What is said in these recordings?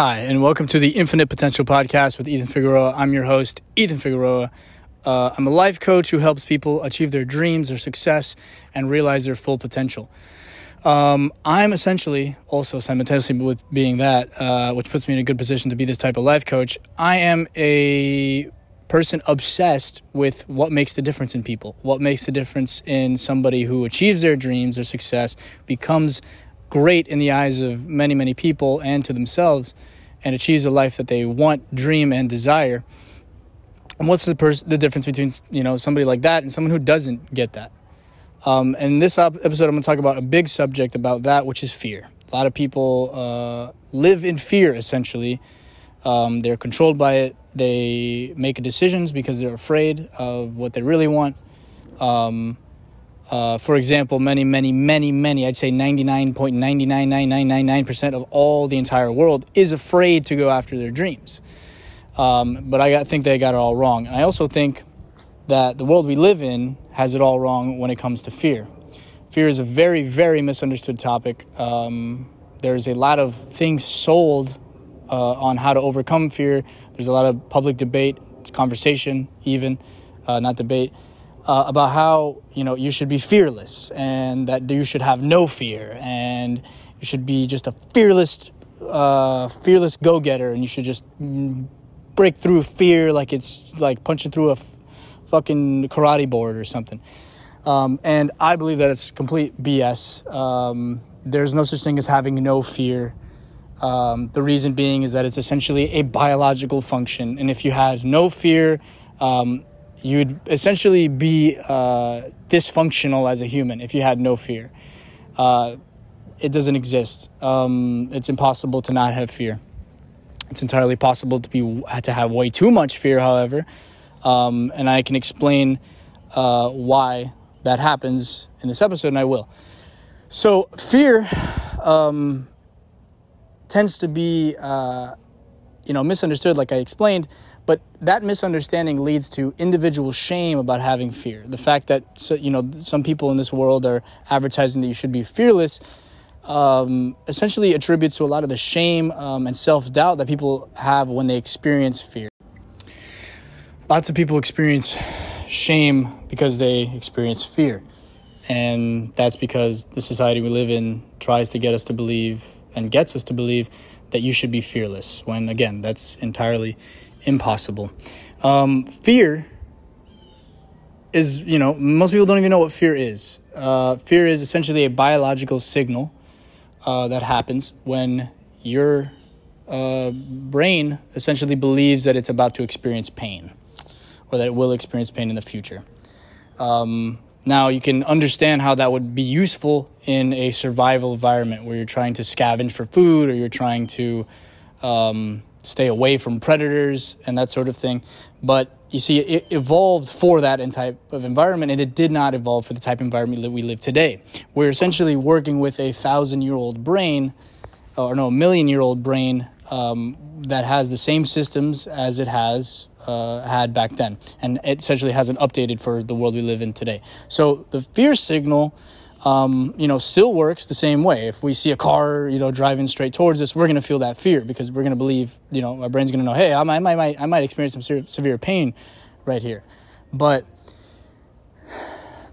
Hi, and welcome to the Infinite Potential Podcast with Ethan Figueroa. I'm your host, Ethan Figueroa. Uh, I'm a life coach who helps people achieve their dreams, their success, and realize their full potential. Um, I'm essentially also simultaneously with being that, uh, which puts me in a good position to be this type of life coach. I am a person obsessed with what makes the difference in people, what makes the difference in somebody who achieves their dreams, their success, becomes great in the eyes of many, many people and to themselves, and achieves a life that they want, dream, and desire. And what's the pers- the difference between you know somebody like that and someone who doesn't get that? Um, in this op- episode, I'm going to talk about a big subject about that, which is fear. A lot of people uh, live in fear. Essentially, um, they're controlled by it. They make decisions because they're afraid of what they really want. Um, uh, for example, many, many, many, many, I'd say 99.99999% of all the entire world is afraid to go after their dreams. Um, but I got, think they got it all wrong. And I also think that the world we live in has it all wrong when it comes to fear. Fear is a very, very misunderstood topic. Um, there's a lot of things sold uh, on how to overcome fear. There's a lot of public debate, conversation, even, uh, not debate uh, about how you know you should be fearless and that you should have no fear and you should be just a fearless uh, fearless go-getter and you should just break through fear like it's like punching through a f- fucking karate board or something. Um, and i believe that it's complete bs um, there's no such thing as having no fear. Um, the reason being is that it's essentially a biological function and if you had no fear um, you'd essentially be uh, dysfunctional as a human if you had no fear. Uh, it doesn't exist. Um, it's impossible to not have fear. It's entirely possible to be to have way too much fear, however, um, and I can explain uh, why that happens in this episode, and I will. So fear um, tends to be, uh, you know, misunderstood, like I explained but that misunderstanding leads to individual shame about having fear. The fact that you know some people in this world are advertising that you should be fearless um, essentially attributes to a lot of the shame um, and self doubt that people have when they experience fear. Lots of people experience shame because they experience fear. And that's because the society we live in tries to get us to believe and gets us to believe that you should be fearless, when again, that's entirely impossible. Um, fear is, you know, most people don't even know what fear is. Uh, fear is essentially a biological signal uh, that happens when your uh, brain essentially believes that it's about to experience pain or that it will experience pain in the future. Um, now, you can understand how that would be useful in a survival environment where you're trying to scavenge for food or you're trying to um, stay away from predators and that sort of thing. But you see, it evolved for that type of environment, and it did not evolve for the type of environment that we live today. We're essentially working with a thousand year old brain, or no, a million year old brain um, that has the same systems as it has uh, had back then, and it essentially hasn't updated for the world we live in today. So the fear signal um, you know, still works the same way. If we see a car, you know, driving straight towards us, we're going to feel that fear because we're going to believe, you know, our brain's going to know, hey, I might, I might, I might experience some severe, severe pain right here. But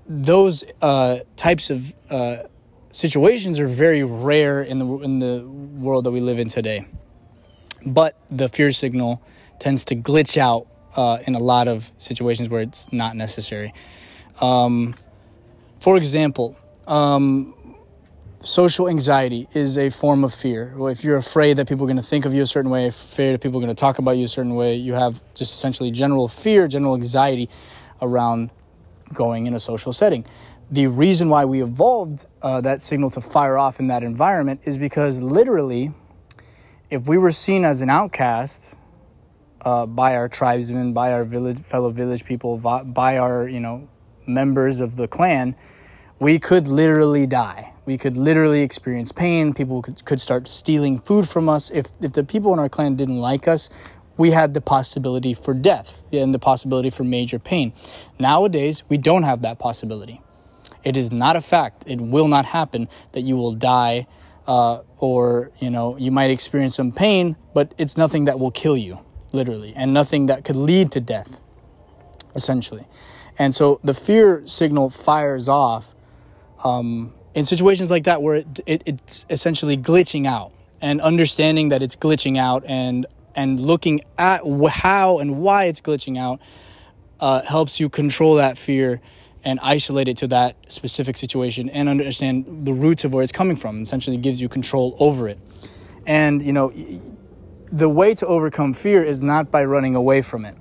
those uh, types of uh, situations are very rare in the in the world that we live in today. But the fear signal tends to glitch out uh, in a lot of situations where it's not necessary. Um, for example, um, social anxiety is a form of fear. Well, if you're afraid that people are going to think of you a certain way, afraid that people are going to talk about you a certain way, you have just essentially general fear, general anxiety around going in a social setting. The reason why we evolved uh, that signal to fire off in that environment is because literally, if we were seen as an outcast uh, by our tribesmen, by our village fellow village people, by our you know members of the clan, we could literally die. We could literally experience pain. People could, could start stealing food from us. If, if the people in our clan didn't like us, we had the possibility for death and the possibility for major pain. Nowadays, we don't have that possibility. It is not a fact. It will not happen that you will die uh, or you know you might experience some pain, but it's nothing that will kill you, literally, and nothing that could lead to death, essentially. And so the fear signal fires off um, in situations like that where it, it, it's essentially glitching out and understanding that it's glitching out and and looking at how and why it's glitching out uh, helps you control that fear and isolate it to that specific situation and understand the roots of where it's coming from. Essentially, gives you control over it. And you know, the way to overcome fear is not by running away from it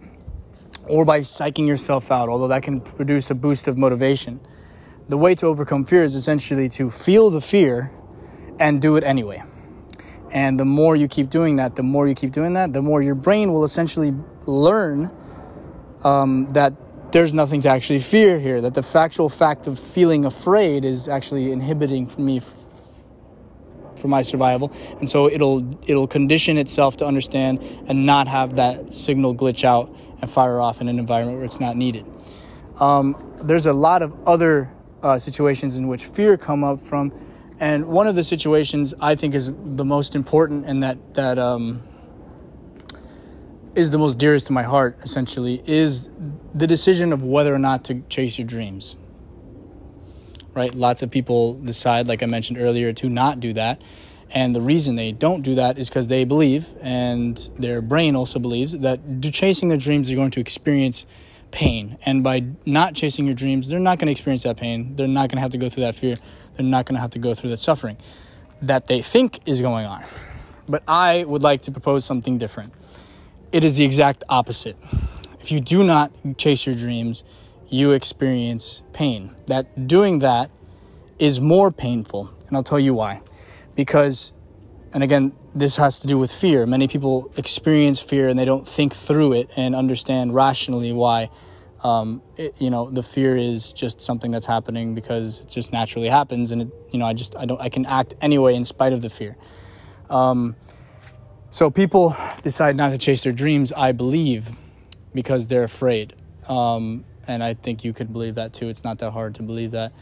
or by psyching yourself out, although that can produce a boost of motivation. The way to overcome fear is essentially to feel the fear and do it anyway. And the more you keep doing that, the more you keep doing that, the more your brain will essentially learn um, that there's nothing to actually fear here, that the factual fact of feeling afraid is actually inhibiting for me for my survival. And so it'll it'll condition itself to understand and not have that signal glitch out and fire off in an environment where it's not needed. Um, there's a lot of other uh, situations in which fear come up from, and one of the situations I think is the most important and that that um, is the most dearest to my heart, essentially, is the decision of whether or not to chase your dreams. Right? Lots of people decide, like I mentioned earlier, to not do that. And the reason they don't do that is because they believe, and their brain also believes, that chasing their dreams, they're going to experience pain. And by not chasing your dreams, they're not going to experience that pain. They're not going to have to go through that fear. They're not going to have to go through the suffering that they think is going on. But I would like to propose something different it is the exact opposite. If you do not chase your dreams, you experience pain. That doing that is more painful, and I'll tell you why. Because, and again, this has to do with fear. Many people experience fear and they don't think through it and understand rationally why. Um, it, you know, the fear is just something that's happening because it just naturally happens, and it, you know, I just I don't I can act anyway in spite of the fear. Um, so people decide not to chase their dreams, I believe, because they're afraid. Um, and I think you could believe that too. It's not that hard to believe that.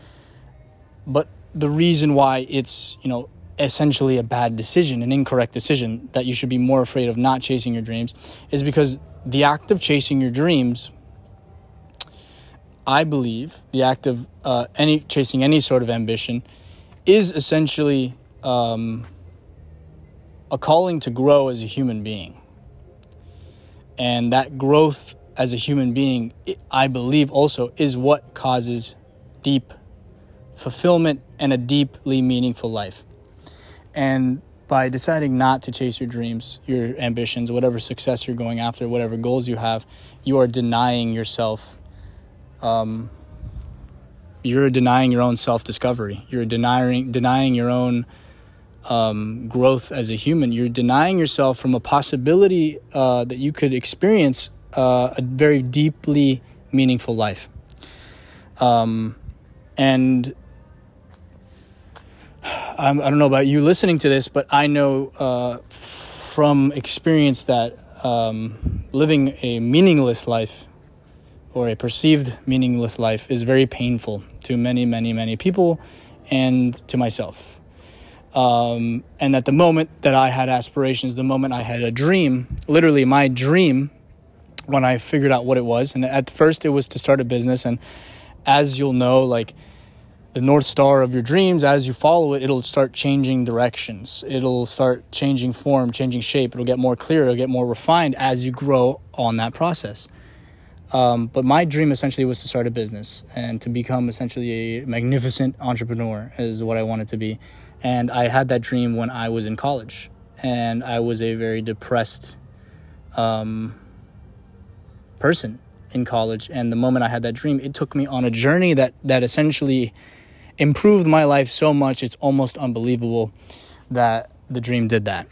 But the reason why it's, you know, essentially a bad decision, an incorrect decision, that you should be more afraid of not chasing your dreams, is because the act of chasing your dreams, I believe, the act of uh, any chasing any sort of ambition, is essentially um, a calling to grow as a human being. And that growth as a human being, I believe also, is what causes deep fulfillment and a deeply meaningful life. And by deciding not to chase your dreams, your ambitions, whatever success you're going after, whatever goals you have, you are denying yourself. Um, you're denying your own self discovery. You're denying denying your own um, growth as a human. You're denying yourself from a possibility uh, that you could experience uh, a very deeply meaningful life. Um, and I do not know about you listening to this, but I know uh, from experience that um, living a meaningless life or a perceived meaningless life is very painful to many, many, many people and to myself. Um, and at the moment that I had aspirations, the moment I had a dream, literally my dream, when I figured out what it was, and at first it was to start a business. And as you'll know, like the North Star of your dreams, as you follow it, it'll start changing directions. It'll start changing form, changing shape. It'll get more clear, it'll get more refined as you grow on that process. Um, but my dream essentially was to start a business and to become essentially a magnificent entrepreneur, is what I wanted to be. And I had that dream when I was in college. And I was a very depressed um, person in college. And the moment I had that dream, it took me on a journey that, that essentially improved my life so much, it's almost unbelievable that the dream did that.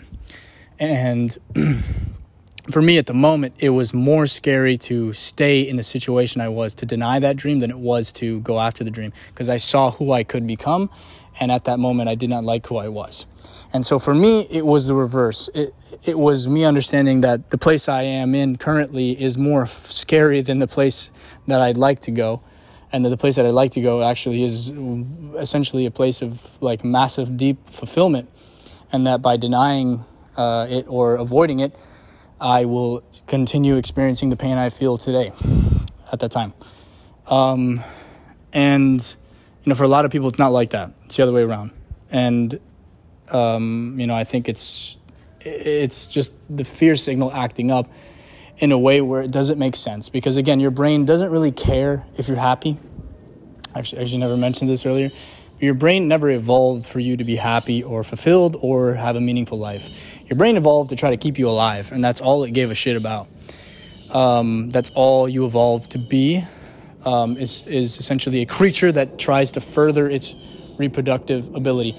And for me at the moment, it was more scary to stay in the situation I was, to deny that dream, than it was to go after the dream because I saw who I could become and at that moment I did not like who I was. And so for me, it was the reverse. It, it was me understanding that the place I am in currently is more scary than the place that I'd like to go. And that the place that I'd like to go actually is essentially a place of like massive, deep fulfillment, and that by denying uh, it or avoiding it, I will continue experiencing the pain I feel today at that time. Um, and you know, for a lot of people, it's not like that. It's the other way around, and um, you know, I think it's it's just the fear signal acting up in a way where it doesn't make sense. Because again your brain doesn't really care if you're happy. Actually actually never mentioned this earlier. Your brain never evolved for you to be happy or fulfilled or have a meaningful life. Your brain evolved to try to keep you alive and that's all it gave a shit about. Um, that's all you evolved to be um, is, is essentially a creature that tries to further its reproductive ability.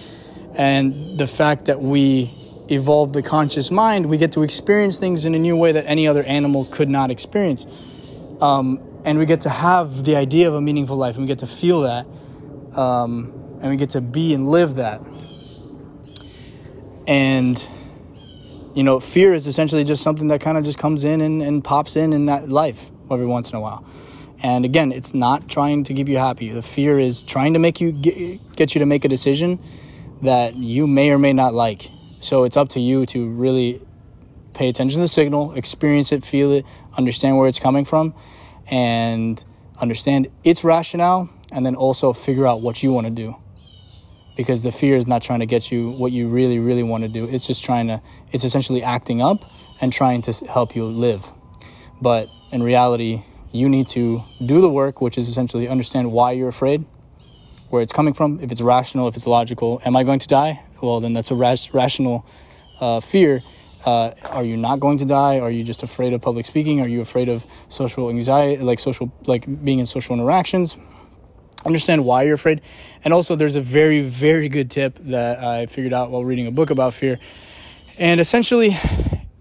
And the fact that we evolved the conscious mind, we get to experience things in a new way that any other animal could not experience. Um, and we get to have the idea of a meaningful life, and we get to feel that, um, and we get to be and live that. And, you know, fear is essentially just something that kind of just comes in and, and pops in in that life every once in a while. And again, it's not trying to keep you happy. The fear is trying to make you get, get you to make a decision that you may or may not like so it's up to you to really pay attention to the signal, experience it, feel it, understand where it's coming from, and understand its rationale, and then also figure out what you want to do. Because the fear is not trying to get you what you really, really want to do. It's just trying to, it's essentially acting up and trying to help you live. But in reality, you need to do the work, which is essentially understand why you're afraid, where it's coming from, if it's rational, if it's logical. Am I going to die? Well, then that's a rational uh, fear. Uh, are you not going to die? Are you just afraid of public speaking? Are you afraid of social anxiety, like social, like being in social interactions? Understand why you're afraid. And also, there's a very, very good tip that I figured out while reading a book about fear. And essentially,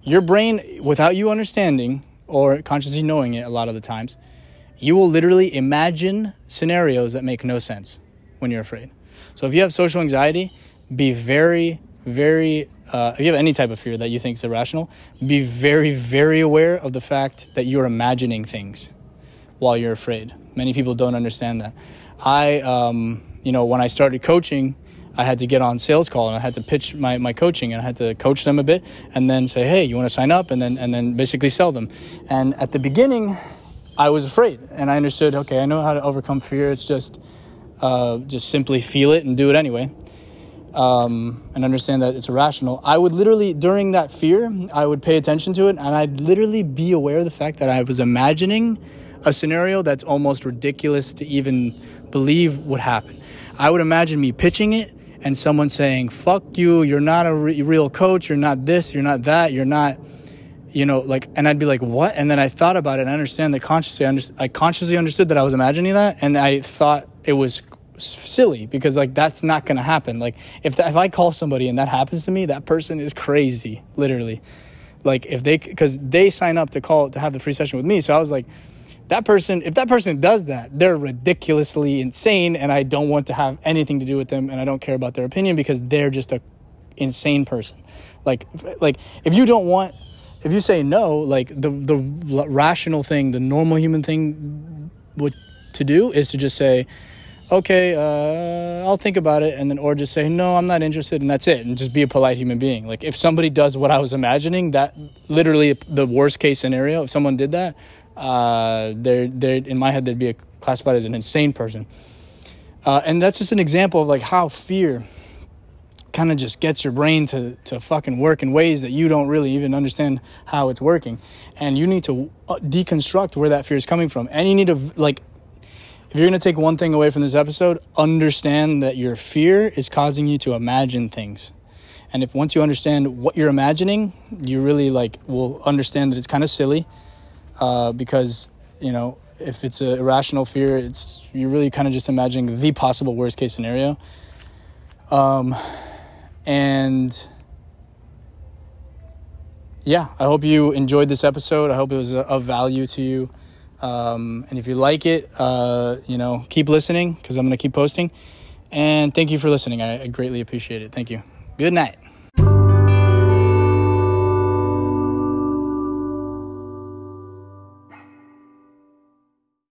your brain, without you understanding or consciously knowing it a lot of the times, you will literally imagine scenarios that make no sense when you're afraid. So if you have social anxiety, be very, very, uh, if you have any type of fear that you think is irrational, be very, very aware of the fact that you're imagining things while you're afraid. Many people don't understand that. I, um, you know, when I started coaching, I had to get on sales call and I had to pitch my, my coaching and I had to coach them a bit and then say, hey, you want to sign up? And then, and then basically sell them. And at the beginning, I was afraid and I understood, okay, I know how to overcome fear. It's just, uh, just simply feel it and do it anyway um, and understand that it's irrational, I would literally, during that fear, I would pay attention to it and I'd literally be aware of the fact that I was imagining a scenario that's almost ridiculous to even believe would happen. I would imagine me pitching it and someone saying, fuck you, you're not a re- real coach, you're not this, you're not that, you're not, you know, like, and I'd be like, what? And then I thought about it and I understand that consciously, I, under- I consciously understood that I was imagining that and I thought it was silly because like that's not to happen. Like if if I call somebody and that happens to me, that person is crazy, literally. Like if they cuz they sign up to call to have the free session with me. So I was like that person if that person does that, they're ridiculously insane and I don't want to have anything to do with them and I don't care about their opinion because they're just a insane person. Like like if you don't want if you say no, like the the rational thing, the normal human thing would to do is to just say okay, uh, I'll think about it, and then or just say no, I'm not interested, and that's it, and just be a polite human being. Like if somebody does what I was imagining, that literally the worst case scenario. If someone did that, uh, they're they're in my head they'd be classified as an insane person, uh, and that's just an example of like how fear kind of just gets your brain to, to fucking work in ways that you don't really even understand how it's working. And you need to uh, deconstruct where that fear is coming from. And you need to like if you're going to take one thing away from this episode, understand that your fear is causing you to imagine things. And if once you understand what you're imagining, you really like will understand that it's kind of silly uh, because, you know, if it's an irrational fear, it's you're really kind of just imagining the possible worst case scenario. Um, and yeah, I hope you enjoyed this episode. I hope it was of value to you. Um, and if you like it, uh, you know, keep listening because I'm going to keep posting. And thank you for listening. I, I greatly appreciate it. Thank you. Good night.